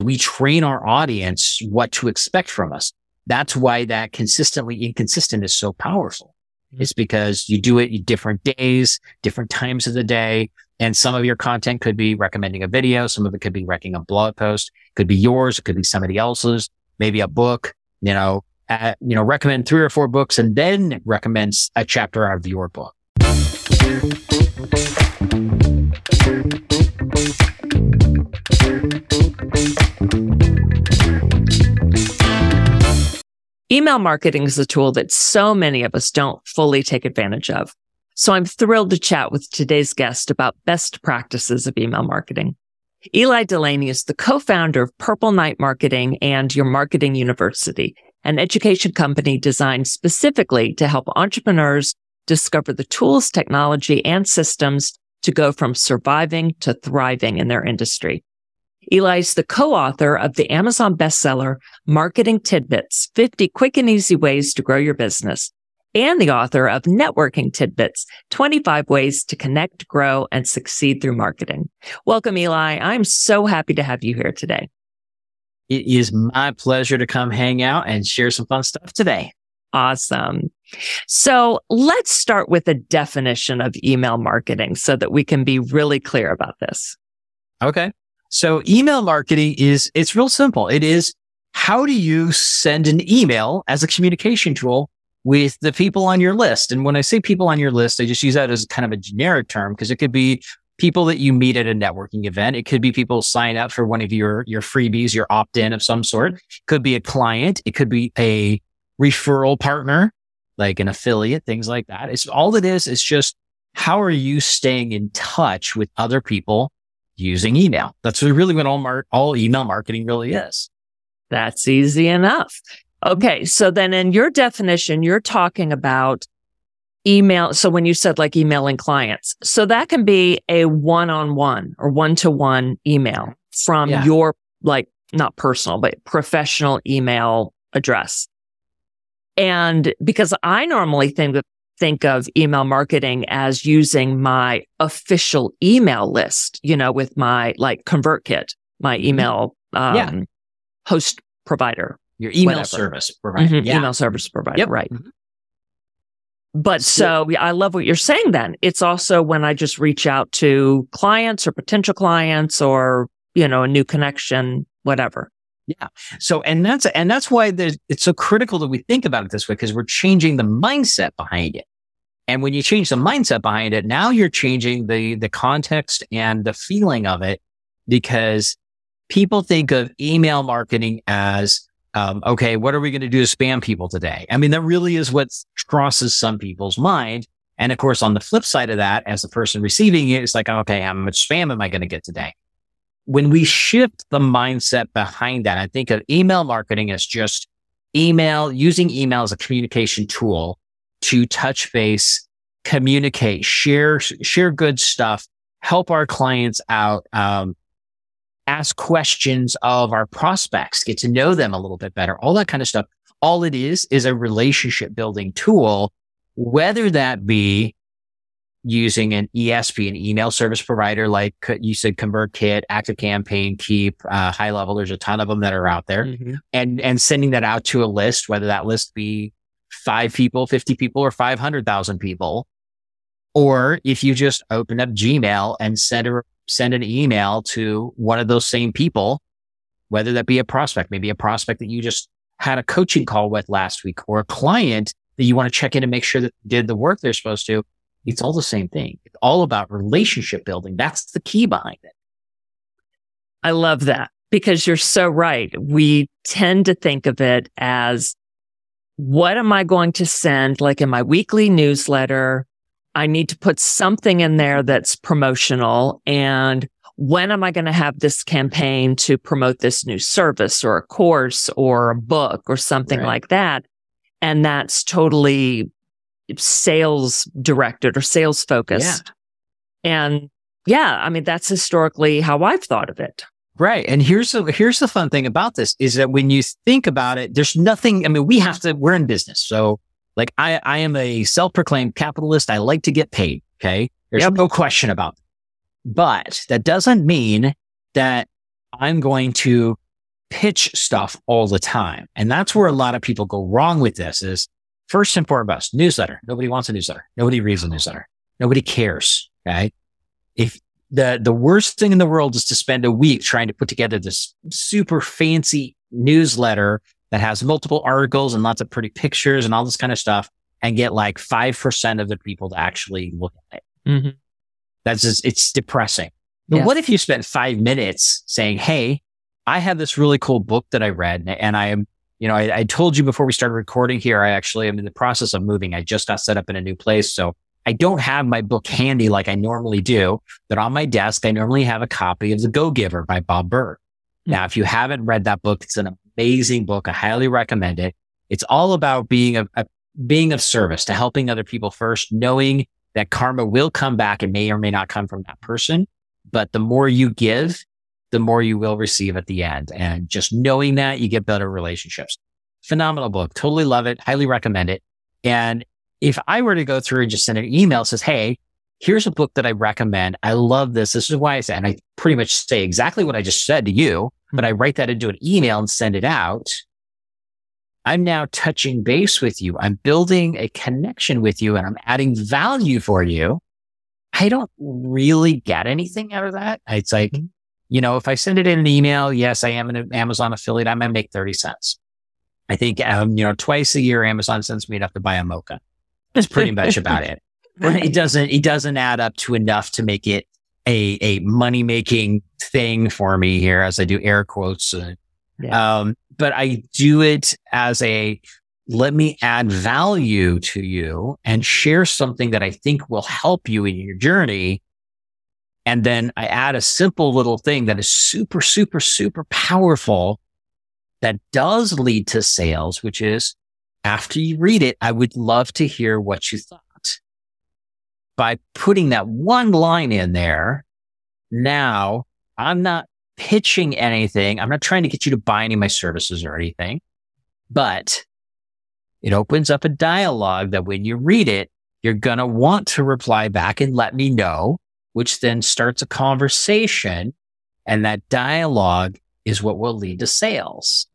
We train our audience what to expect from us. That's why that consistently inconsistent is so powerful. Mm-hmm. It's because you do it different days, different times of the day. And some of your content could be recommending a video. Some of it could be writing a blog post, it could be yours. It could be somebody else's, maybe a book, you know, uh, you know, recommend three or four books and then recommend a chapter out of your book. Email marketing is a tool that so many of us don't fully take advantage of. So I'm thrilled to chat with today's guest about best practices of email marketing. Ely Delaney is the co-founder of Purple Knight Marketing and Your Marketing University, an education company designed specifically to help entrepreneurs discover the tools, technology, and systems to go from surviving to thriving in their industry. Ely is the co-author of the Amazon bestseller, Marketing Tidbits, 50 Quick and Easy Ways to Grow Your Business, and the author of Networking Tidbits, 25 Ways to Connect, Grow, and Succeed Through Marketing. Welcome, Ely. I'm so happy to have you here today. It is my pleasure to come hang out and share some fun stuff today. Awesome. So let's start with a definition of email marketing so that we can be really clear about this. Okay. So email marketing is, it's real simple. It is how do you send an email as a communication tool with the people on your list? And when I say people on your list, I just use that as kind of a generic term because it could be people that you meet at a networking event. It could be people sign up for one of your, your freebies, your opt in of some sort. It could be a client. It could be a referral partner, like an affiliate, things like that. It's all it is. It's just how are you staying in touch with other people using email. That's really what all mar- all email marketing really is. That's easy enough. Okay. So then in your definition, you're talking about email. So when you said like emailing clients, so that can be a one-on-one or one-to-one email from yeah. your like not personal, but professional email address. And because I normally think that think of email marketing as using my official email list, you know, with my like ConvertKit, my mm-hmm. email um, yeah. host provider. Your email whatever. service provider. Mm-hmm. Yeah. Email service provider. Yep. Right. Mm-hmm. But so I love what you're saying then. It's also when I just reach out to clients or potential clients or, you know, a new connection, whatever. Yeah. So, and that's, and that's why it's so critical that we think about it this way because we're changing the mindset behind it. And when you change the mindset behind it, now you're changing the, the context and the feeling of it because people think of email marketing as, um, okay, what are we going to do to spam people today? I mean, that really is what crosses some people's mind. And of course, on the flip side of that, as the person receiving it, it's like, okay, how much spam am I going to get today? When we shift the mindset behind that, I think of email marketing as just email, using email as a communication tool to touch base, communicate, share, share good stuff, help our clients out, um, ask questions of our prospects, get to know them a little bit better, all that kind of stuff. All it is is a relationship building tool, whether that be using an ESP, an email service provider, like you said, ConvertKit, Active Campaign, Keap, uh, High Level. There's a ton of them that are out there, mm-hmm. and and sending that out to a list, whether that list be five people, 50 people, or 500,000 people. Or if you just open up Gmail and send a, send an email to one of those same people, whether that be a prospect, maybe a prospect that you just had a coaching call with last week or a client that you want to check in and make sure that did the work they're supposed to. It's all the same thing. It's all about relationship building. That's the key behind it. I love that because you're so right. We tend to think of it as what am I going to send? Like in my weekly newsletter, I need to put something in there that's promotional. And when am I going to have this campaign to promote this new service or a course or a book or something right. like that? And that's totally sales directed or sales focused. Yeah. And yeah, I mean, that's historically how I've thought of it. Right. And here's the, here's the fun thing about this is that when you think about it, there's nothing, I mean, we have to, we're in business. So like I, I am a self-proclaimed capitalist. I like to get paid. Okay. There's yep. no question about it. But that doesn't mean that I'm going to pitch stuff all the time. And that's where a lot of people go wrong with this is first and foremost, newsletter. Nobody wants a newsletter. Nobody reads a newsletter. Nobody cares. Okay. If the, the worst thing in the world is to spend a week trying to put together this super fancy newsletter that has multiple articles and lots of pretty pictures and all this kind of stuff and get like 5% of the people to actually look at it. Mm-hmm. That's just, it's depressing. Yes. what if you spent five minutes saying, Hey, I have this really cool book that I read and I am, you know, I, I, told you before we started recording here, I actually am in the process of moving. I just got set up in a new place. So I don't have my book handy like I normally do, but on my desk, I normally have a copy of The Go Giver by Bob Burg. Mm-hmm. Now, if you haven't read that book, it's an amazing book. I highly recommend it. It's all about being a, a being of service to helping other people first, knowing that karma will come back and may or may not come from that person. But the more you give, the more you will receive at the end. And just knowing that you get better relationships. Phenomenal book. Totally love it. Highly recommend it. And if I were to go through and just send an email says, Hey, here's a book that I recommend. I love this. This is why I say, and I pretty much say exactly what I just said to you, but I write that into an email and send it out. I'm now touching base with you. I'm building a connection with you and I'm adding value for you. I don't really get anything out of that. It's like, mm-hmm. you know, if I send it in an email, yes, I am an Amazon affiliate. I might make 30 cents. I think, um, you know, twice a year, Amazon sends me enough to buy a mocha. That's pretty much about it. It doesn't, it doesn't add up to enough to make it a, a money making thing for me here as I do air quotes. Uh, yeah. Um, but I do it as a let me add value to you and share something that I think will help you in your journey. And then I add a simple little thing that is super, super, super powerful that does lead to sales, which is after you read it, I would love to hear what you thought. By putting that one line in there, now I'm not pitching anything. I'm not trying to get you to buy any of my services or anything, but it opens up a dialogue that when you read it, you're going to want to reply back and let me know, which then starts a conversation. And that dialogue is what will lead to sales.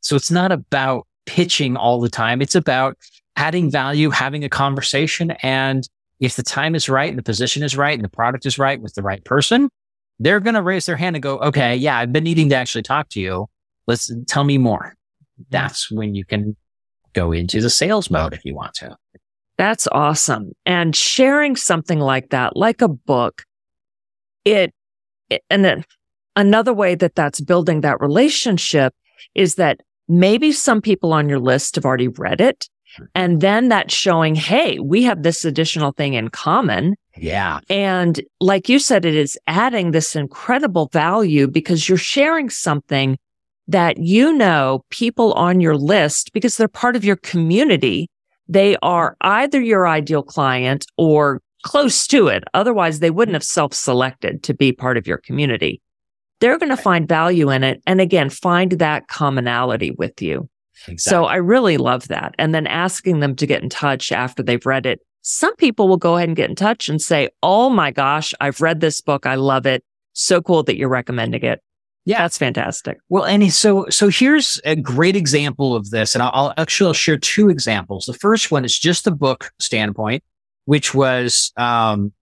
So it's not about pitching all the time. It's about adding value, having a conversation. And if the time is right and the position is right and the product is right with the right person, they're going to raise their hand and go, okay, yeah, I've been needing to actually talk to you. Let's tell me more. That's when you can go into the sales mode if you want to. That's awesome. And sharing something like that, like a book, it, it and then another way that that's building that relationship is that maybe some people on your list have already read it. And then that's showing, Hey, we have this additional thing in common. Yeah. And like you said, it is adding this incredible value because you're sharing something that you know people on your list because they're part of your community. They are either your ideal client or close to it. Otherwise, they wouldn't have self selected to be part of your community. They're going to find value in it. And again, find that commonality with you. Exactly. So I really love that. And then asking them to get in touch after they've read it some people will go ahead and get in touch and say, Oh my gosh, I've read this book. I love it. So cool that you're recommending it. Yeah, that's fantastic. Well, and so so here's a great example of this, and I'll, I'll, actually I'll share two examples. The first one is just the book standpoint, which was um,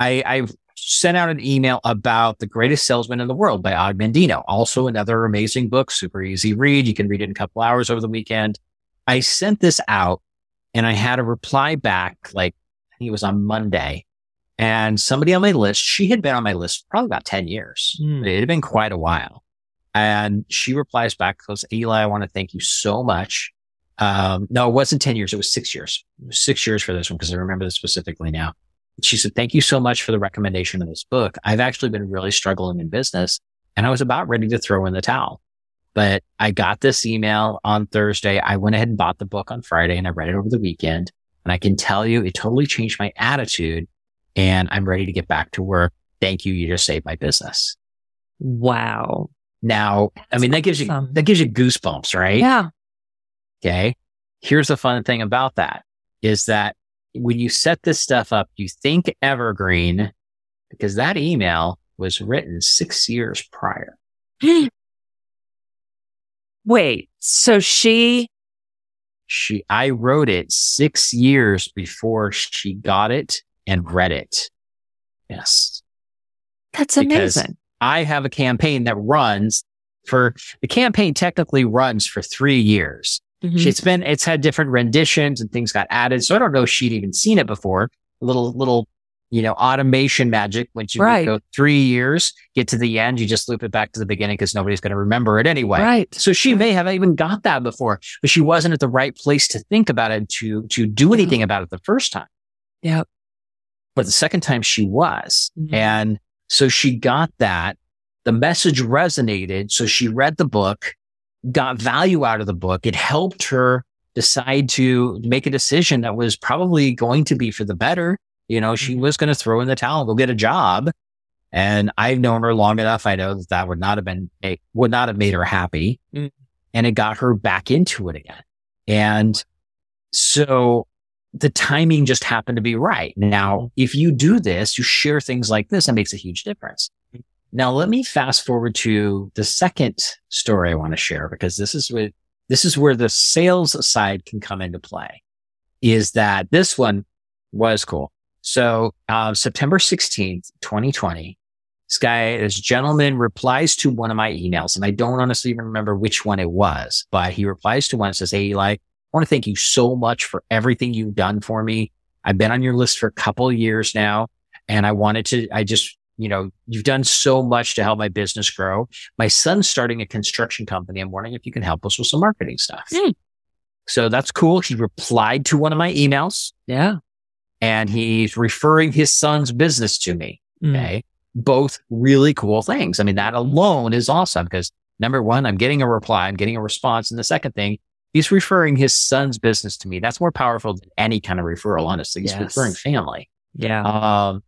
I I sent out an email about the greatest salesman in the world by Og Mandino. Also another amazing book, super easy read. You can read it in a couple hours over the weekend. I sent this out and I had a reply back, like, I think it was on Monday. And somebody on my list, she had been on my list probably about 10 years. Mm. It had been quite a while. And she replies back, goes, Ely, I want to thank you so much. Um, no, it wasn't 10 years. It was six years. Was six years for this one because I remember this specifically now. She said, thank you so much for the recommendation of this book. I've actually been really struggling in business and I was about ready to throw in the towel. But I got this email on Thursday. I went ahead and bought the book on Friday and I read it over the weekend. And I can tell you it totally changed my attitude and I'm ready to get back to work. Thank you. You just saved my business. Wow. Now, That's I mean, that gives you, that gives you goosebumps, right? Yeah. Okay. Here's the fun thing about that is that when you set this stuff up, you think evergreen because that email was written six years prior. Wait, so she She, I wrote it six years before she got it and read it. Yes. that's Because- amazing. I have a campaign that runs for the campaign technically runs for three years. Mhm. It's been, it's had different renditions and things got added. So I don't know if she'd even seen it before. A little, little, you know, automation magic. Once you Right. go three years, get to the end, you just loop it back to the beginning because nobody's going to remember it anyway. Right. So she may have even got that before, but she wasn't at the right place to think about it, to, to do anything about it the first time. Yep. But the second time she was. Mhm. And so she got that. The message resonated. So she read the book, got value out of the book. It helped her decide to make a decision that was probably going to be for the better. You know, she Mhm. was going to throw in the towel, and go get a job. And I've known her long enough. I know that that would not have been, it would not have made her happy. Mm. And it got her back into it again. And so the timing just happened to be right. Now, if you do this, you share things like this, it makes a huge difference. Now, let me fast forward to the second story I want to share because this is what, this is where the sales side can come into play is that this one was cool. So, uh, September 16th, 2020, this guy, this gentleman replies to one of my emails and I don't honestly even remember which one it was, but he replies to one and says, Hey, Ely, I want to thank you so much for everything you've done for me. I've been on your list for a couple of years now and I wanted to, I just, you know, you've done so much to help my business grow. My son's starting a construction company. I'm wondering if you can help us with some marketing stuff. Hmm. So that's cool. He replied to one of my emails Yeah. and he's referring his son's business to me. Mm. Okay. Both really cool things. I mean, that alone is awesome because number one, I'm getting a reply, I'm getting a response. And the second thing, he's referring his son's business to me. That's more powerful than any kind of referral, honestly. He's Yes. referring family. Yeah. Um,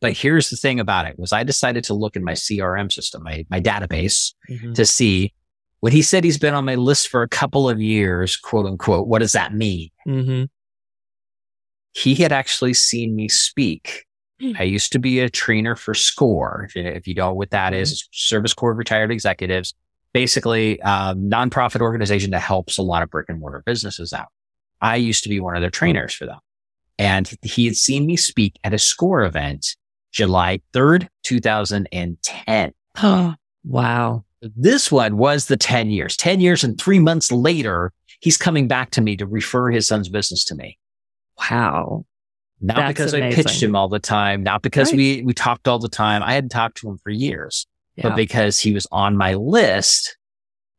but here's the thing about it was I decided to look in my CRM system, my, my database Mhm. to see when he said he's been on my list for a couple of years, quote unquote, what does that mean? Mhm. He had actually seen me speak. Hmm. I used to be a trainer for SCORE. If you, if you know what that is, it's Service Corps of Retired Executives, basically a nonprofit organization that helps a lot of brick and mortar businesses out. I used to be one of their trainers for them. And he had seen me speak at a SCORE event July 3rd, 2010. wow. This one was the 10 years, 10 years and three months later, he's coming back to me to refer his son's business to me. Wow. Not That's because I pitched him all the time, not because Right. we, we talked all the time. I hadn't talked to him for years, Yeah. but because he was on my list,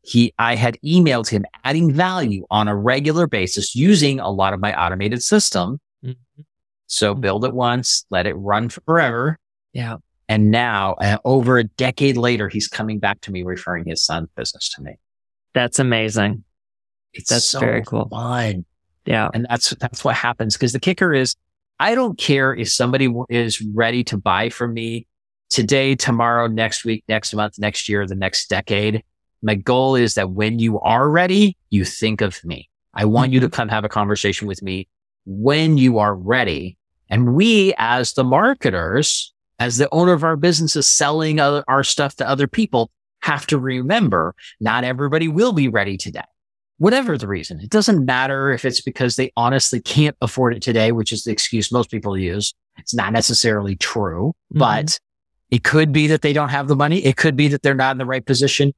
he, I had emailed him adding value on a regular basis using a lot of my automated system. So Mhm. build it once, let it run forever. yeah. And now, uh, over a decade later, he's coming back to me referring his son's business to me. That's amazing. It's That's so very cool. fun. Yeah. And that's, that's what happens. Cause the kicker is I don't care if somebody is ready to buy from me today, tomorrow, next week, next month, next year, the next decade. My goal is that when you are ready, you think of me. I want you to come have a conversation with me when you are ready. And we as the marketers, as the owner of our businesses selling other, our stuff to other people have to remember not everybody will be ready today whatever the reason. It doesn't matter if it's because they honestly can't afford it today, which is the excuse most people use. It's not necessarily true, Mhm. but it could be that they don't have the money. It could be that they're not in the right position,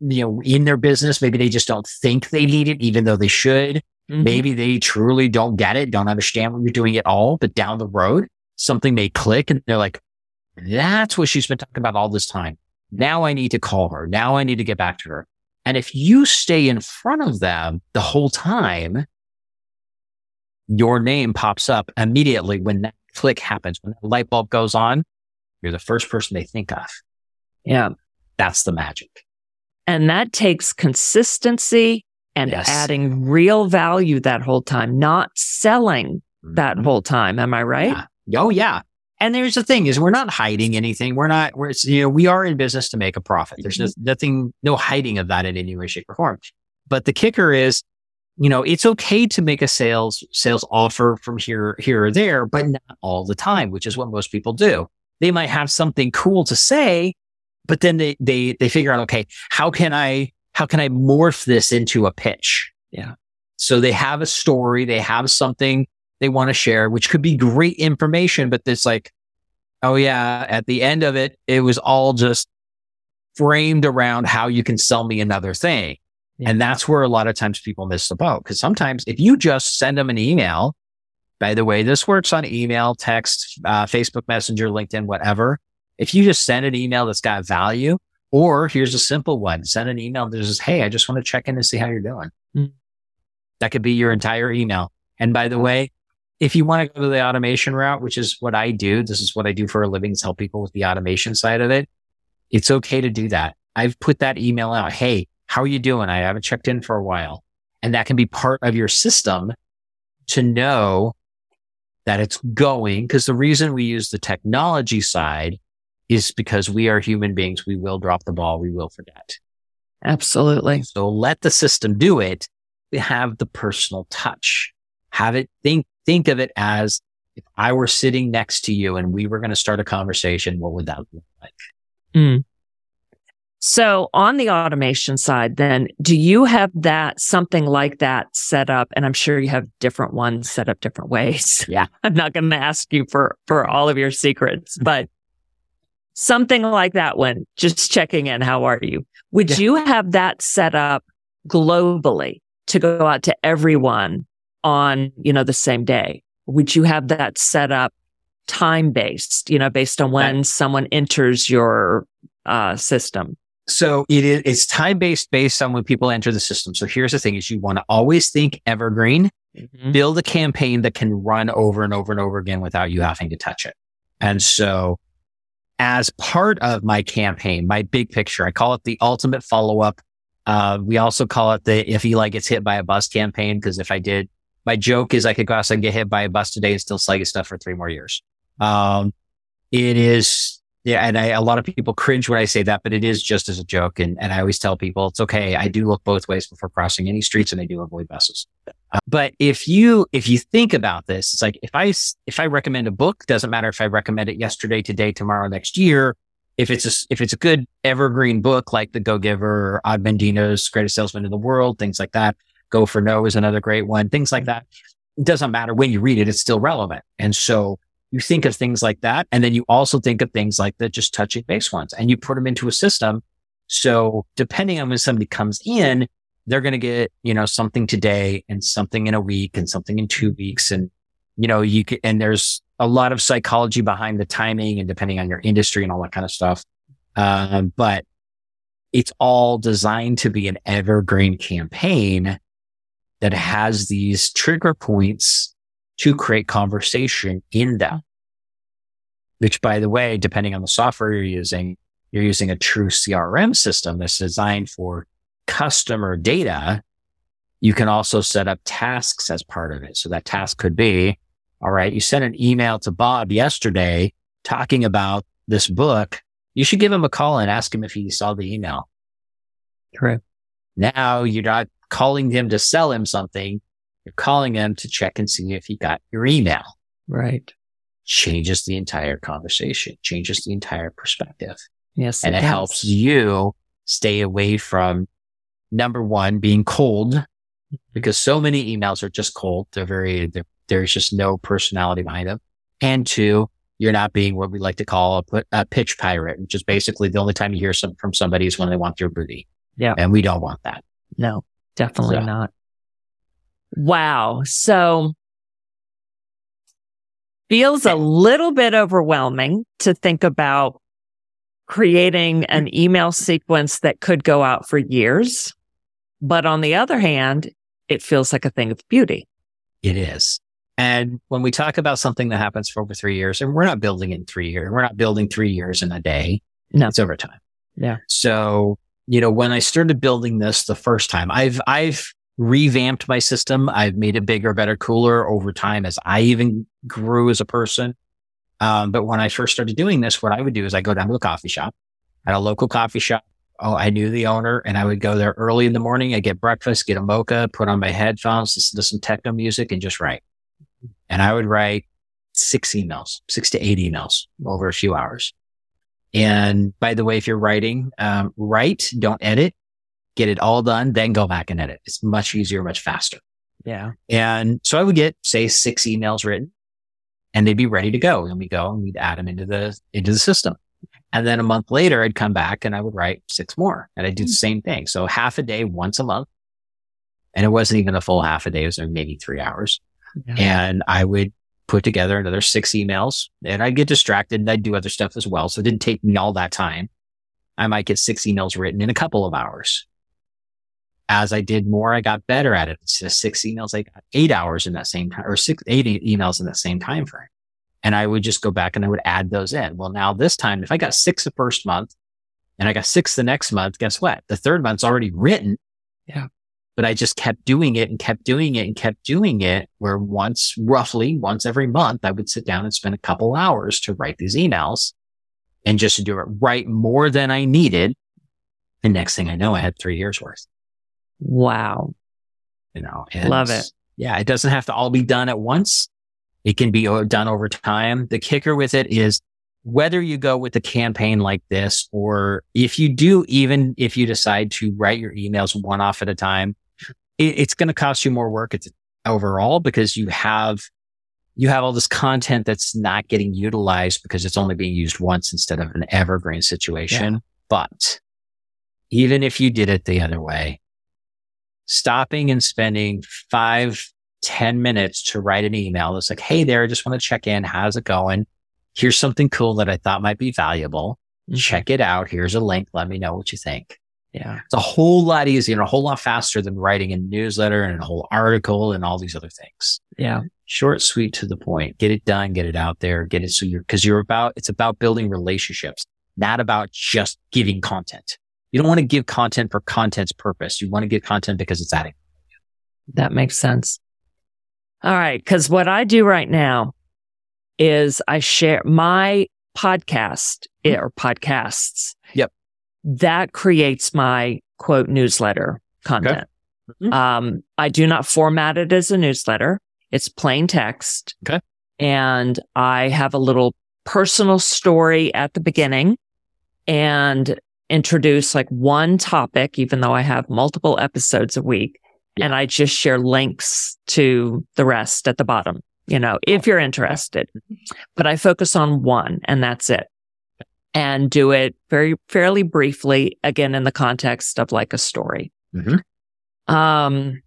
you know, in their business. Maybe they just don't think they need it, even though they should. Mhm. Maybe they truly don't get it, don't understand what you're doing at all, but down the road, something may click and they're like, that's what she's been talking about all this time. Now I need to call her. Now I need to get back to her. And if you stay in front of them the whole time, your name pops up immediately when that click happens, when that light bulb goes on, you're the first person they think of. Yeah. That's the magic. And that takes consistency and Yes. adding real value that whole time, not selling that Mhm. whole time. Am I right? Yeah. Oh, yeah. And there's the thing is we're not hiding anything. We're not, we're, you know, we are in business to make a profit. There's Mhm. just nothing, no hiding of that in any way, shape or form. But the kicker is, you know, it's okay to make a sales, sales offer from here, here or there, but not all the time, which is what most people do. They might have something cool to say, but then they, they, they figure out, okay, how can I how can I morph this into a pitch? Yeah. So they have a story, they have something they want to share, which could be great information, but it's like, oh yeah, at the end of it, it was all just framed around how you can sell me another thing. Yeah. And that's where a lot of times people miss the boat. Cause sometimes if you just send them an email, by the way, this works on email, text, uh, Facebook Messenger, LinkedIn, whatever. If you just send an email that's got value, or here's a simple one, send an email that says, Hey, I just want to check in and see how you're doing. Mm. That could be your entire email. And by the way, if you want to go to the automation route, which is what I do, this is what I do for a living is help people with the automation side of it. It's okay to do that. I've put that email out. Hey, how are you doing? I haven't checked in for a while. And that can be part of your system to know that it's going. Cause the reason we use the technology side is because we are human beings. We will drop the ball. We will forget. Absolutely. So let the system do it. We have the personal touch. Have it think, think of it as if I were sitting next to you and we were going to start a conversation, what would that look like? Mm. So on the automation side, then do you have that something like that set up? And I'm sure you have different ones set up different ways. Yeah. I'm not going to ask you for, for all of your secrets, but something like that one, just checking in. How are you? Would yeah. you have that set up globally to go out to everyone on, you know, the same day? Would you have that set up time based, you know, based on when that, someone enters your uh, system? So it is, it's time based based on when people enter the system. So here's the thing is you want to always think evergreen, mm-hmm. build a campaign that can run over and over and over again without you having to touch it. And so as part of my campaign, my big picture, I call it the ultimate follow up. Uh, we also call it the if Ely gets hit by a bus campaign, because if I did, my joke is I could go outside and get hit by a bus today and still sell you stuff for three more years. Um, it is yeah, and I, a lot of people cringe when I say that, but it is just as a joke. And, and I always tell people it's okay. I do look both ways before crossing any streets and I do avoid buses. Uh, but if you, if you think about this, it's like if I, if I recommend a book, doesn't matter if I recommend it yesterday, today, tomorrow, next year. If it's a, if it's a good evergreen book like The Go Giver or Og Mandino's Greatest Salesman in the World, things like that. Go for No is another great one. Things like that. It doesn't matter when you read it. It's still relevant. And so you think of things like that. And then you also think of things like the just touching base ones and you put them into a system. So depending on when somebody comes in, they're going to get, you know, something today and something in a week and something in two weeks. And, you know, you can, and there's a lot of psychology behind the timing and depending on your industry and all that kind of stuff. Um, but it's all designed to be an evergreen campaign that has these trigger points to create conversation in them. Which by the way, depending on the software you're using, you're using a true CRM system that's designed for customer data. You can also set up tasks as part of it. So that task could be, all right, you sent an email to Bob yesterday talking about this book. You should give him a call and ask him if he saw the email. Correct. Now you're not calling him to sell him something. You're calling him to check and see if he got your email. Right. Changes the entire conversation, changes the entire perspective. Yes. And it, it helps you stay away from number one, being cold because so many emails are just cold. They're very, they're, there's just no personality behind them. And two, you're not being what we like to call a, a pitch pirate, which is basically the only time you hear some, from somebody is when they want your booty. Yeah. And we don't want that. No, definitely so, not. Wow. So feels a little bit overwhelming to think about creating an email sequence that could go out for years. But on the other hand, it feels like a thing of beauty. It is. And when we talk about something that happens for over three years, and we're not building in three years, we're not building three years in a day. No, it's over time. Yeah. So, you know, when I started building this the first time, I've, I've revamped my system. I've made it bigger, better, cooler over time as I even grew as a person. Um, but when I first started doing this, what I would do is I go down to a coffee shop at a local coffee shop. Oh, I knew the owner and I would go there early in the morning. I get breakfast, get a mocha, put on my headphones, listen to some techno music and just write. And I would write six emails, six to eight emails over a few hours. And by the way, if you're writing, um, write, don't edit get it all done, then go back and edit. It's much easier, much faster. Yeah. And so I would get, say, six emails written and they'd be ready to go. And we go and we'd add them into the, into the system. And then a month later, I'd come back and I would write six more and I'd do the mm. same thing. So half a day, once a month. And it wasn't even a full half a day. It was maybe three hours. Yeah. And I would put together another six emails and I'd get distracted and I'd do other stuff as well. So it didn't take me all that time. I might get six emails written in a couple of hours. As I did more, I got better at it. Instead of six emails, I got eight hours in that same time or six, eight emails in that same time frame. And I would just go back and I would add those in. Well, now this time, if I got six the first month and I got six the next month, guess what? The third month's already written. Yeah. But I just kept doing it and kept doing it and kept doing it where once, roughly once every month, I would sit down and spend a couple hours to write these emails and just to do it right more than I needed. And next thing I know, I had three years worth, Wow. you know, Love it. Yeah. It doesn't have to all be done at once. It can be uh, done over time. The kicker with it is whether you go with a campaign like this, or if you do, even if you decide to write your emails one off at a time, it, it's going to cost you more work it's overall because you have, you have all this content that's not getting utilized because it's only being used once instead of an evergreen situation. But even if you did it the other way, stopping and spending five, ten minutes to write an email that's like, Hey there, I just want to check in. How's it going? Here's something cool that I thought might be valuable. Mm-hmm. Check it out. Here's a link. Let me know what you think. Yeah. It's a whole lot easier and a whole lot faster than writing a newsletter and a whole article and all these other things. Yeah. Short, sweet, to the point. Get it done. Get it out there. Get it so you're, cause you're about, it's about building relationships, not about just giving content. You don't want to give content for content's purpose. You want to give content because it's adding. That makes sense. All right. Cause what I do right now is I share my podcast eh, or podcasts. Yep. That creates my quote newsletter content. Mhm. Um, I do not format it as a newsletter. It's plain text. Okay. And I have a little personal story at the beginning and introduce like one topic, even though I have multiple episodes a week. And I just share links to the rest at the bottom, you know, if you're interested. But I focus on one and that's it. And do it very fairly briefly, again, in the context of like a story. Mhm. Um,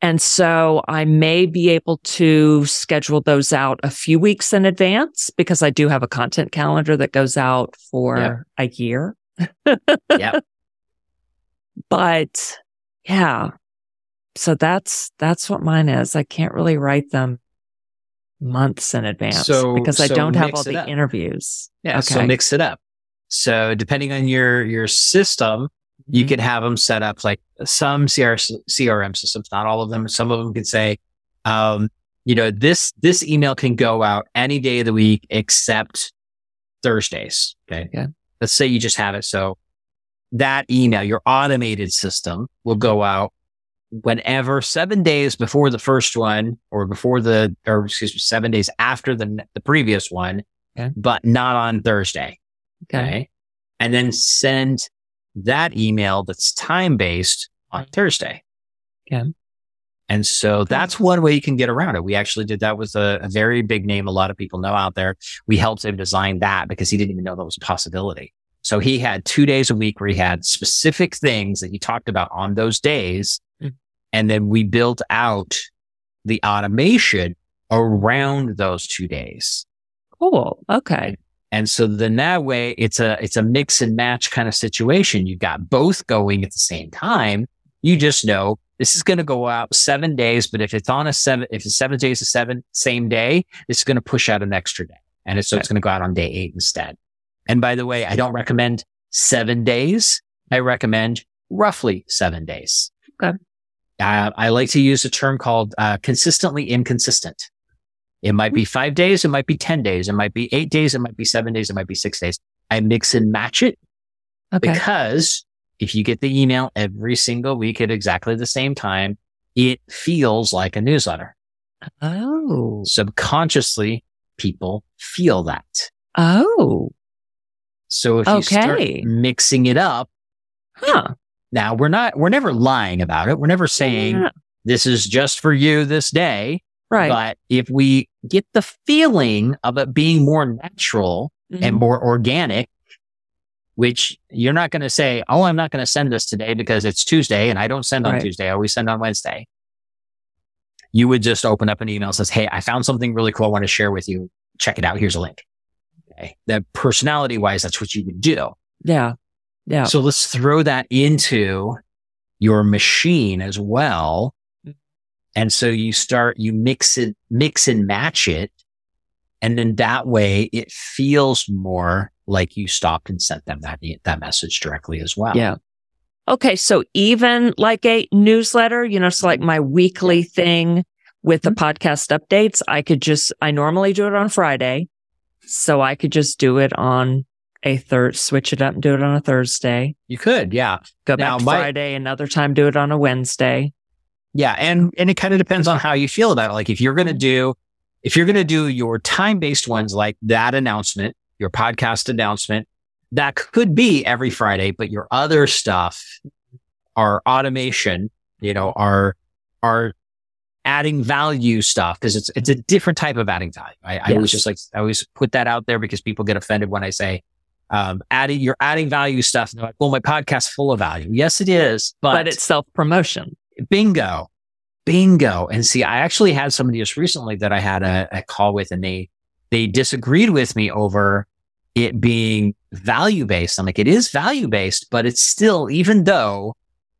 and so I may be able to schedule those out a few weeks in advance because I do have a content calendar that goes out for Yeah. a year. Yep. But yeah. So that's, that's what mine is. I can't really write them months in advance So- because I so don't have all the up. interviews. Yeah. So mix it up. So depending on your, your system, you Mhm. could have them set up like some CR, CRM systems, not all of them. Some of them can say, um, you know, this, this email can go out any day of the week except Thursdays. Okay. Yeah. Let's say you just have it. So that email, your automated system will go out whenever seven days before the first one or before the, or excuse me, seven days after the, the previous one, Okay. but not on Thursday. Okay. Okay. And then send that email that's time based on Thursday. Okay. And so that's one way you can get around it. We actually did that with a, a very big name. A lot of people know out there. We helped him design that because he didn't even know that was a possibility. So he had two days a week where he had specific things that he talked about on those days. Mm. And then we built out the automation around those two days. Cool. Okay. And so then that way it's a, it's a mix and match kind of situation. You've got both going at the same time. You just know this is going to go out seven days, but if it's on a seven, if it's seven days to seven, same day, it's going to push out an extra day. And it's, so it's going to go out on day eight instead. And by the way, I don't recommend seven days. I recommend roughly seven days. Okay. Uh, I like to use a term called uh, consistently inconsistent. It might be five days. It might be 10 days. It might be eight days. It might be seven days. It might be six days. I mix and match it Okay. because if you get the email every single week at exactly the same time, it feels like a newsletter. Oh. Subconsciously, people feel that. Oh. So if you start mixing it up, Huh. Now we're not, we're never lying about it. We're never saying Yeah. this is just for you this day. Right. But if we get the feeling of it being more natural and Mhm. more organic, which you're not going to say, Oh, I'm not going to send this today because it's Tuesday and I don't send on Right. Tuesday. I always send on Wednesday. You would just open up an email that says, Hey, I found something really cool. I want to share with you. Check it out. Here's a link. Okay. That personality wise, that's what you would do. yeah. Yeah. So let's throw that into your machine as well. Mm. And so you start, you mix it, mix and match it. And then that way it feels more like you stopped and sent them that, that message directly as well. Yeah. Okay. So even like a newsletter, you know, it's like my weekly thing with the mm-hmm. podcast updates. I could just, I normally do it on Friday. So I could just do it on a third, switch it up and do it on a Thursday. You could. Yeah. Go Now, back to my- Friday, another time do it on a Wednesday. Yeah. And, and it kind of depends on how you feel about it. Like if you're going to mm. do, if you're going to do your time based ones like that announcement, your podcast announcement, that could be every Friday, but your other stuff, our automation, you know, our, our adding value stuff, because it's, it's a different type of adding value. I, I always just like, I always put that out there because people get offended when I say, um, adding, you're adding value stuff. And they're like, well, my podcast's full of value. Yes, it is, but, But, it's self promotion. bingo, bingo. And see, I actually had somebody just recently that I had a, a call with and they, they disagreed with me over it being value based. I'm like, it is value based, but it's still, even though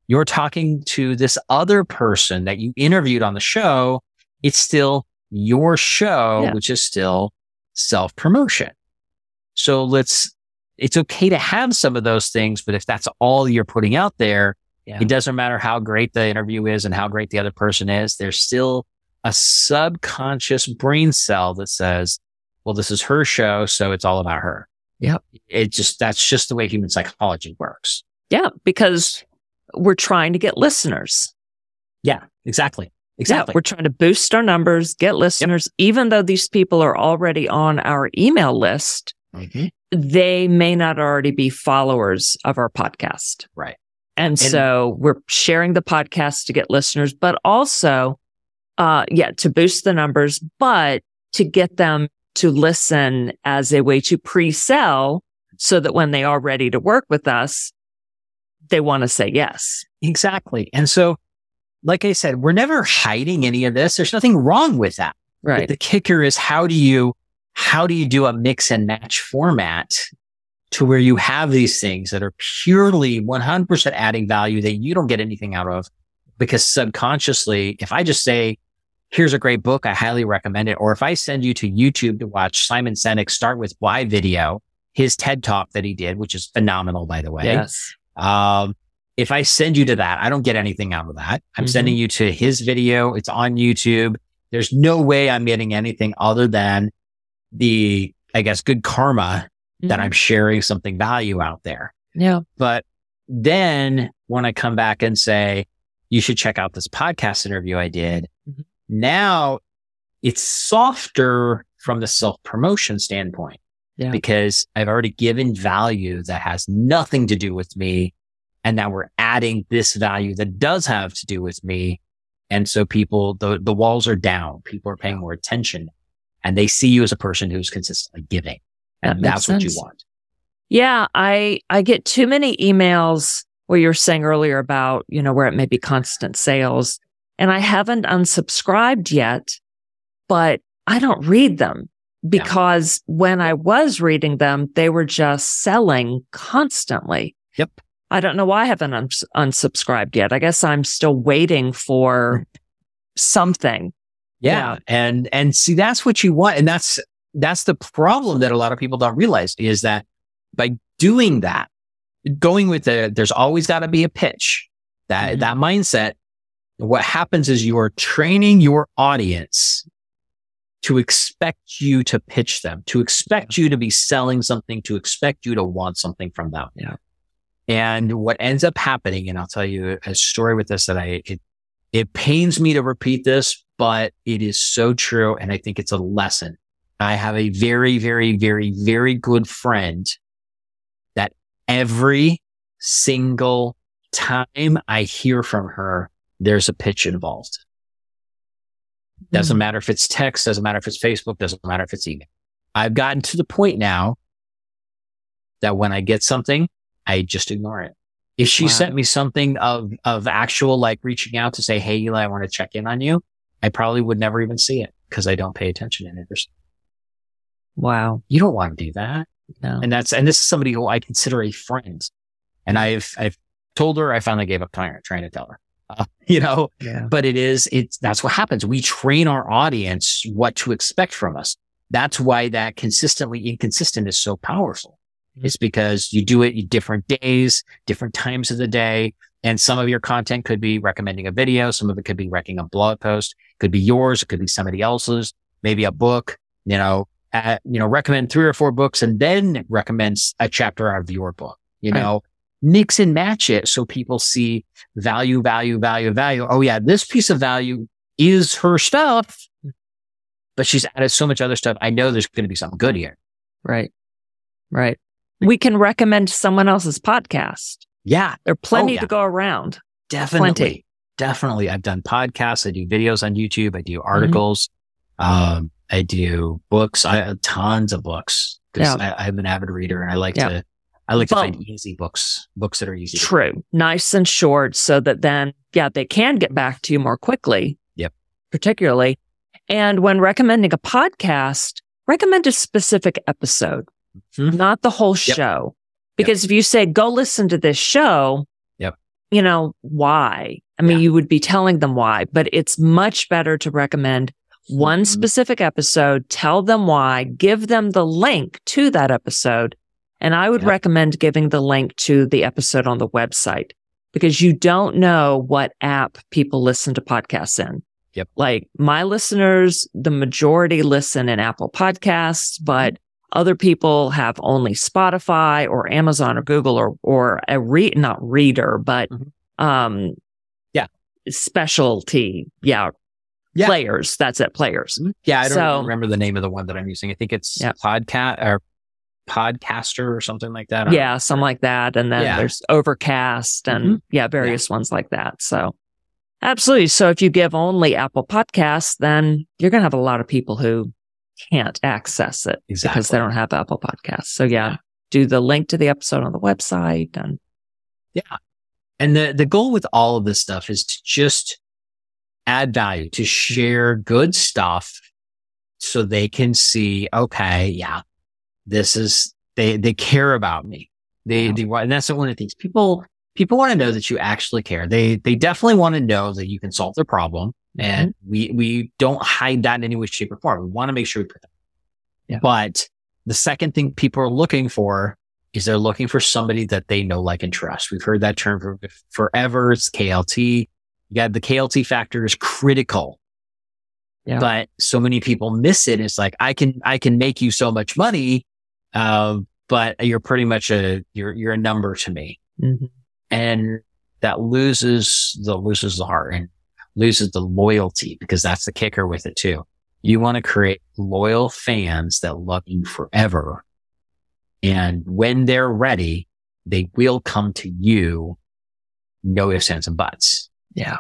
you're talking to this other person that you interviewed on the show, it's still your show, Yeah. which is still self promotion. So let's, it's okay to have some of those things, but if that's all you're putting out there, Yeah. it doesn't matter how great the interview is and how great the other person is. There's still a subconscious brain cell that says, well, this is her show. So it's all about her. Yeah. It just, that's just the way human psychology works. Yeah. Because we're trying to get listeners. Yeah, exactly. Yeah, Exactly. we're trying to boost our numbers, get listeners, even though these people are already on our email list. Mhm. they may not already be followers of our podcast. Right. And, so we're sharing the podcast to get listeners, but also, uh, yeah, to boost the numbers, but to get them to listen as a way to pre-sell so that when they are ready to work with us, they want to say yes. Exactly. And so, like I said, we're never hiding any of this. There's nothing wrong with that. But the kicker is how do you, how do you do a mix and match format to where you have these things that are purely 100% adding value that you don't get anything out of? Because subconsciously, if I just say, here's a great book, I highly recommend it. Or if I send you to YouTube to watch Simon Sinek start with why video, his TED talk that he did, which is phenomenal, by the way. Yes. Um, if I send you to that, I don't get anything out of that. I'm Mhm. sending you to his video. It's on YouTube. There's no way I'm getting anything other than the, I guess, good karma that. I'm sharing something value out there. Yeah. But then when I come back and say, you should check out this podcast interview I did, Mhm. now it's softer from the self promotion standpoint Yeah. because I've already given value that has nothing to do with me. And now we're adding this value that does have to do with me. And so people, the, the walls are down. People are paying more attention and they see you as a person who's consistently giving. And That that's what you want. Yeah, I I get too many emails where you were saying earlier about, you know, where it may be constant sales. And I haven't unsubscribed yet, but I don't read them because when I was reading them, they were just selling constantly. Yep. I don't know why I haven't uns- unsubscribed yet. I guess I'm still waiting for mm. something. Yeah. And, and see, that's what you want. And that's, that's the problem that a lot of people don't realize is that by doing that, going with the, there's always got to be a pitch that, Mhm. that mindset. What happens is you are training your audience to expect you to pitch them, to expect you to be selling something, to expect you to want something from them. Yeah. And what ends up happening, and I'll tell you a story with this that I, it, it pains me to repeat this, but it is so true. And I think it's a lesson. I have a very, very, very, very good friend that every single time I hear from her, there's a pitch involved. Doesn't Mm. matter if it's text, doesn't matter if it's Facebook, doesn't matter if it's email. I've gotten to the point now that when I get something, I just ignore it. If she Wow. sent me something of, of actual like reaching out to say, Hey, Ely, I want to check in on you. I probably would never even see it because I don't pay attention in it. Wow. You don't want to do that. No. And that's, and this is somebody who I consider a friend. And I've, I've told her, I finally gave up trying, trying to tell her, uh, you know, yeah. but it is, it's, that's what happens. We train our audience what to expect from us. That's why that consistently inconsistent is so powerful. Mhm. It's because you do it different days, different times of the day. And some of your content could be recommending a video. Some of it could be writing a blog post, could be yours. It could be somebody else's, maybe a book, you know, uh, you know, recommend three or four books and then recommends a chapter out of your book, you Right. know, mix and match it. So people see value, value, value, value. Oh yeah, this piece of value is her stuff, but she's added so much other stuff. I know there's going to be something good here. Right. Right. We can recommend someone else's podcast. Yeah, There are plenty yeah. to go around. definitely. Plenty. Definitely. I've done podcasts. I do videos on YouTube. I do articles. Um, I do books. I have tons of books because Yeah. I'm an avid reader and I like Yeah. to, I like to find easy books, books that are easy. True. Nice and short so that then, yeah, they can get back to you more quickly. Yep. Particularly. And when recommending a podcast, recommend a specific episode, Mhm. not the whole Yep. show. Because if you say, go listen to this show, Yep. you know, why? I mean, Yeah. you would be telling them why, but it's much better to recommend one Mhm. specific episode, tell them why, give them the link to that episode. And I would Yep. recommend giving the link to the episode on the website because you don't know what app people listen to podcasts in. Yep. Like my listeners, the majority listen in Apple Podcasts, but other people have only Spotify or Amazon or Google or or a re not reader, but Mhm. um Yeah. specialty, yeah, Yeah. players. That's it, players. Yeah. I don't So- remember the name of the one that I'm using. I think it's Yeah. podcast or podcaster or something like that. Yeah, something like that. And then Yeah. there's Overcast and Mhm. yeah, various ones like that. So absolutely. So if you give only Apple Podcasts, then you're going to have a lot of people who can't access it because they don't have Apple Podcasts. So yeah, do the link to the episode on the website and yeah. And the, the goal with all of this stuff is to just add value, to share good stuff so they can see, okay, yeah, this is, they, they care about me. They, Yeah. they, and that's one of the things people, people want to know that you actually care. They, they definitely want to know that you can solve their problem. And mm-hmm. we, we don't hide that in any way, shape or form. We want to make sure we put that. Yeah. But the second thing people are looking for is they're looking for somebody that they know, like, and trust. We've heard that term for forever. It's KLT. You got the KLT factor is critical. Yeah. But so many people miss it. It's like, I can, I can make you so much money. Um, but you're pretty much a, you're, you're a number to me. Mhm. And that loses the, loses the heart and loses the loyalty because that's the kicker with it too. You want to create loyal fans that love you forever. And when they're ready, they will come to you. No ifs, ands, and buts. Yeah,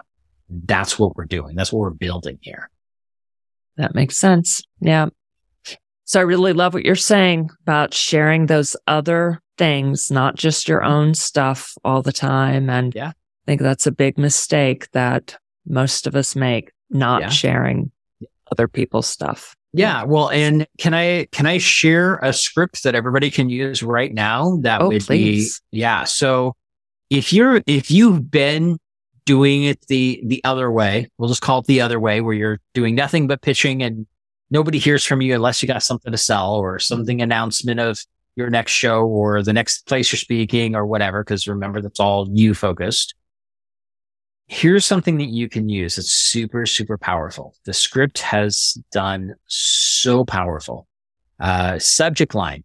That's what we're doing. That's what we're building here. that makes sense. Yeah. So I really love what you're saying about sharing those other things, not just your own stuff all the time. And Yeah. I think that's a big mistake that most of us make, not Yeah. sharing other people's stuff. Yeah. Well, and can I, can I share a script that everybody can use right now? That Oh, would please. be, yeah. So if you're, if you've been doing it the, the other way, we'll just call it the other way where you're doing nothing but pitching and nobody hears from you unless you got something to sell or something announcement of your next show or the next place you're speaking or whatever. Cause remember, that's all you focused. Here's something that you can use. It's super, super powerful. The script has done so powerful. Uh, subject line.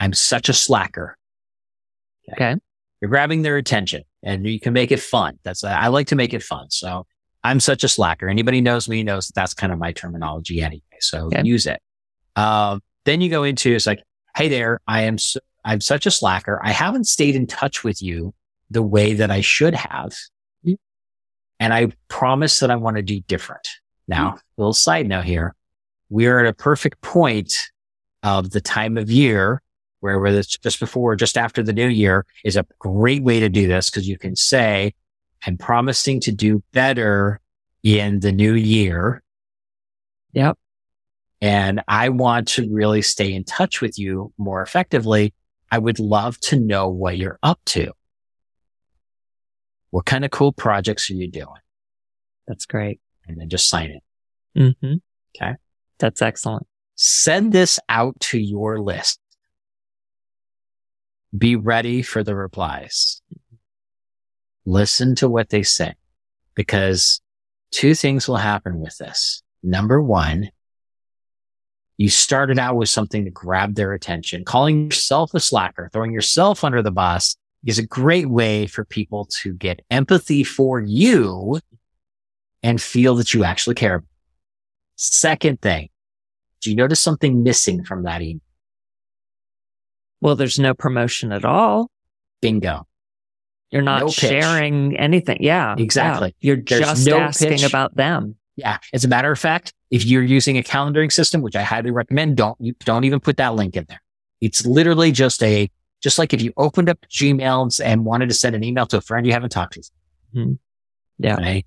I'm such a slacker. Okay. You're grabbing their attention and you can make it fun. That's, I like to make it fun. So I'm such a slacker. Anybody knows me knows that's kind of my terminology anyway. So Okay. use it. Um, then you go into, it's like, Hey there, I am, so, I'm such a slacker. I haven't stayed in touch with you the way that I should have. And I promise that I want to do different. Now, little side note here. We are at a perfect point of the time of year where whether it's just before or just after the new year is a great way to do this because you can say, I'm promising to do better in the new year. Yep. And I want to really stay in touch with you more effectively. I would love to know what you're up to. What kind of cool projects are you doing? That's great. And then just sign it. Mm-hmm. Okay. That's excellent. Send this out to your list. Be ready for the replies. Listen to what they say because two things will happen with this. Number one, you started out with something to grab their attention. Calling yourself a slacker, throwing yourself under the bus is a great way for people to get empathy for you and feel that you actually care. Second thing, do you notice something missing from that email? Well, there's no promotion at all. Bingo. You're not No sharing anything. Yeah. Exactly. yeah. You're There's just no asking pitch. about them. Yeah. As a matter of fact, if you're using a calendaring system, which I highly recommend, don't you don't even put that link in there. It's literally just a just like if you opened up Gmail and wanted to send an email to a friend you haven't talked to. Mhm. Yeah. Right?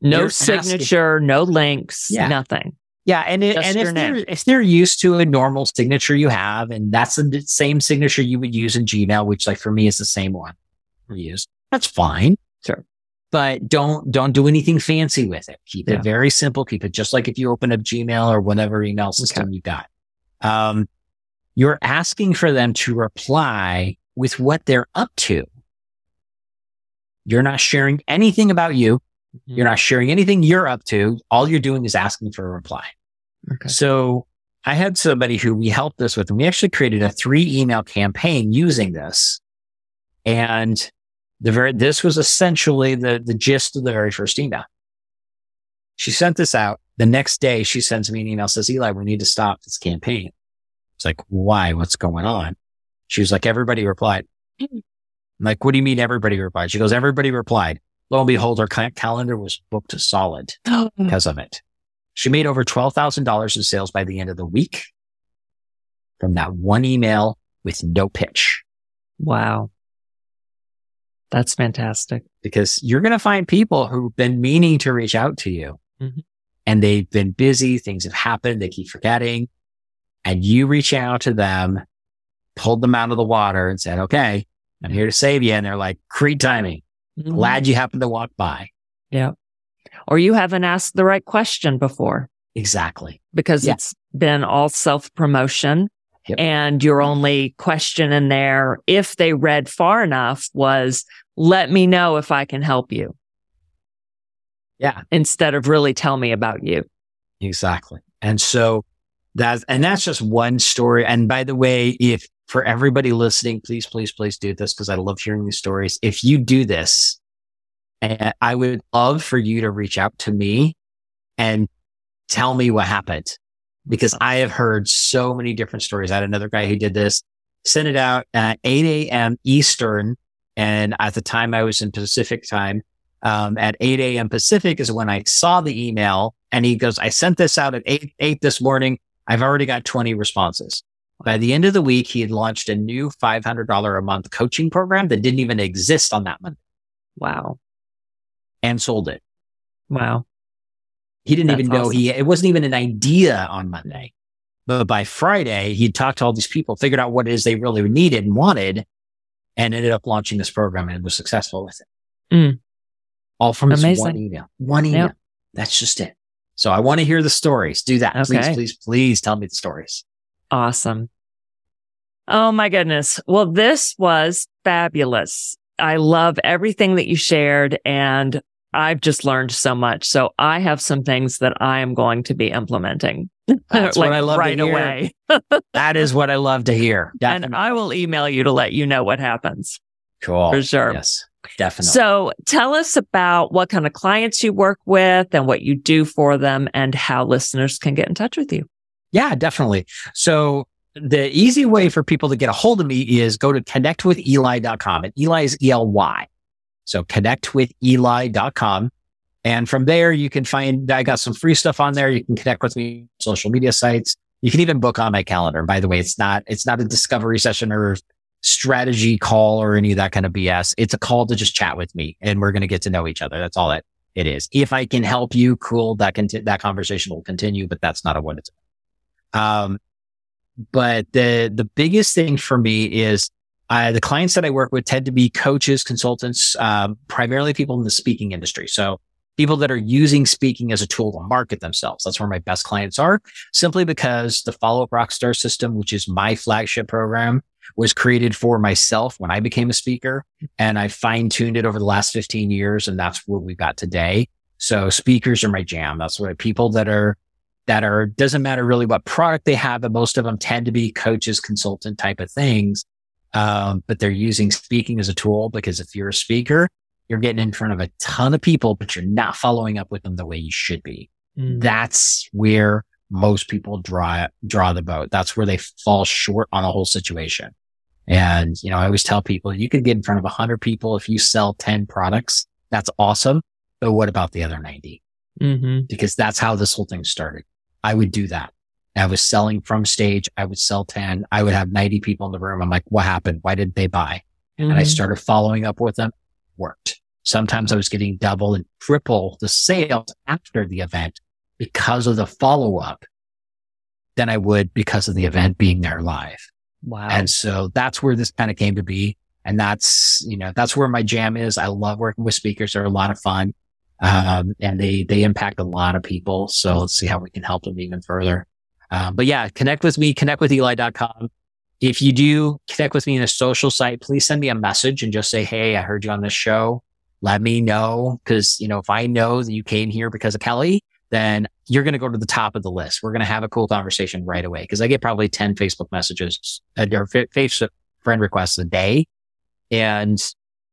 No You're asking- signature, no links, Yeah. nothing. Yeah, and it, and if they're if they're used to a normal signature you have, and that's the same signature you would use in Gmail, which like for me is the same one we use, that's fine. Sure. But don't don't do anything fancy with it. Keep Yeah. it very simple. Keep it just like if you open up Gmail or whatever email system you got. Um, you're asking for them to reply with what they're up to. You're not sharing anything about you. You're not sharing anything you're up to. All you're doing is asking for a reply. Okay. So I had somebody who we helped this with, and we actually created a three email campaign using this. And the very, this was essentially the, the gist of the very first email. She sent this out. The next day she sends me an email, says, Ely, we need to stop this campaign. It's like, why? What's going on? She was like, everybody replied. I'm like, what do you mean everybody replied? She goes, everybody replied. Lo and behold, her calendar was booked solid because of it. She made over $12,000 in sales by the end of the week from that one email with no pitch wow. That's fantastic. because you're going to find people who've been meaning to reach out to you Mhm. and they've been busy. Things have happened. They keep forgetting and you reach out to them, pulled them out of the water and said, okay, I'm here to save you. And they're like, great timing. Mhm. Glad you happened to walk by. Or you haven't asked the right question before Exactly. because Yeah. it's been all self promotion. Yep. And your only question in there, if they read far enough, was let me know if I can help you Yeah. instead of really tell me about you. Exactly. And so that's, and that's just one story. And by the way, if for everybody listening, please, please, please do this because I love hearing these stories. If you do this, and I would love for you to reach out to me and tell me what happened because I have heard so many different stories. I had another guy who did this, sent it out at 8 a.m. Eastern. And at the time I was in Pacific time, um, at 8 a.m. Pacific is when I saw the email and he goes, I sent this out at 8, 8 this morning. I've already got 20 responses. By the end of the week, he had launched a new $500 a month coaching program that didn't even exist on that month Wow. And sold it. Wow. He didn't That's even know awesome. he, it wasn't even an idea on Monday. But by Friday, he'd talked to all these people, figured out what it is they really needed and wanted, and ended up launching this program and was successful with it. Mm. All from this Amazing. one email. One email. Yep. That's just it. So I want to hear the stories. Do that. Please, please, please tell me the stories. Awesome. Oh my goodness. Well, this was fabulous. I love everything that you shared and I've just learned so much. So I have some things that I am going to be implementing That's like what I love to right hear. away. That is what I love to hear. And I will email you to let you know what happens. cool. for sure. Yes, definitely. So tell us about what kind of clients you work with and what you do for them and how listeners can get in touch with you. Yeah, definitely. So the easy way for people to get a hold of me is go to connectwithely.com and Ely is E-L-Y. So connectwithely.com. And from there, you can find, I got some free stuff on there. You can connect with me, social media sites. You can even book on my calendar. By the way, it's not, it's not a discovery session or strategy call or any of that kind of BS. It's a call to just chat with me and we're going to get to know each other. That's all that it is. If I can help you, cool. That can, that conversation will continue, but that's not what it's about. Um, but the, the biggest thing for me is uh, the clients that I work with tend to be coaches, consultants, um, primarily people in the speaking industry. So people that are using speaking as a tool to market themselves. That's where my best clients are simply because the follow up rockstar system, which is my flagship program was created for myself when I became a speaker and I fine tuned it over the last 15 years. And that's what we've got today. So speakers are my jam. That's what people that are, that are, doesn't matter really what product they have, but most of them tend to be coaches, consultant type of things. Um, but they're using speaking as a tool because if you're a speaker, you're getting in front of a ton of people, but you're not following up with them the way you should be. Mm. That's where most people draw, draw the boat. That's where they fall short on the whole situation. And, you know, I always tell people you can get in front of a hundred people if you sell 10 products. That's awesome. But what about the other 90? Mm-hmm. Because that's how this whole thing started. I would do that. I was selling from stage. I would sell 10. I would have 90 people in the room. I'm like, what happened? Why didn't they buy? Mm-hmm. And I mm-hmm. started following up with them. Worked. Sometimes I was getting double and triple the sales after the event because of the follow up than I would because of the event being there live. Wow. And so that's where this kind of came to be. And that's, you know, that's where my jam is. I love working with speakers. They're a lot of fun. Um, and they, they impact a lot of people. So let's see how we can help them even further. Um, but yeah, connect with me, connect with Ely.com. If you do connect with me in a social site, please send me a message and just say, Hey, I heard you on this show. Let me know. Cause, you know, if I know that you came here because of Kelly, then you're going to go to the top of the list. We're going to have a cool conversation right away because I get probably 10 Facebook messages uh, or Facebook friend requests a day and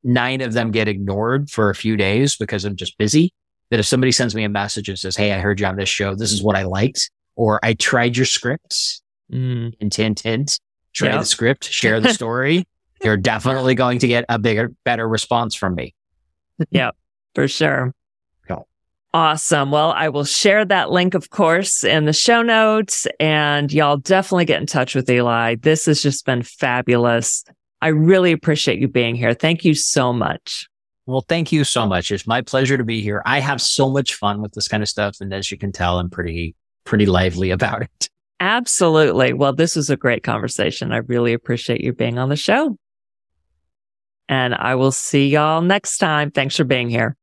nine of them get ignored for a few days because I'm just busy. That if somebody sends me a message and says, Hey, I heard you on this show. This is what I liked, or I tried your scripts, mm. hint, hint, try yep. the script, share the story. you're definitely going to get a bigger, better response from me. yeah, for sure. Cool. Awesome. Well, I will share that link, of course, in the show notes and y'all definitely get in touch with Ely. This has just been fabulous. I really appreciate you being here. Thank you so much. Well, thank you so much. It's my pleasure to be here. I have so much fun with this kind of stuff. And as you can tell, I'm pretty, pretty lively about it. Absolutely. Well, this was a great conversation. I really appreciate you being on the show. And I will see y'all next time. Thanks for being here.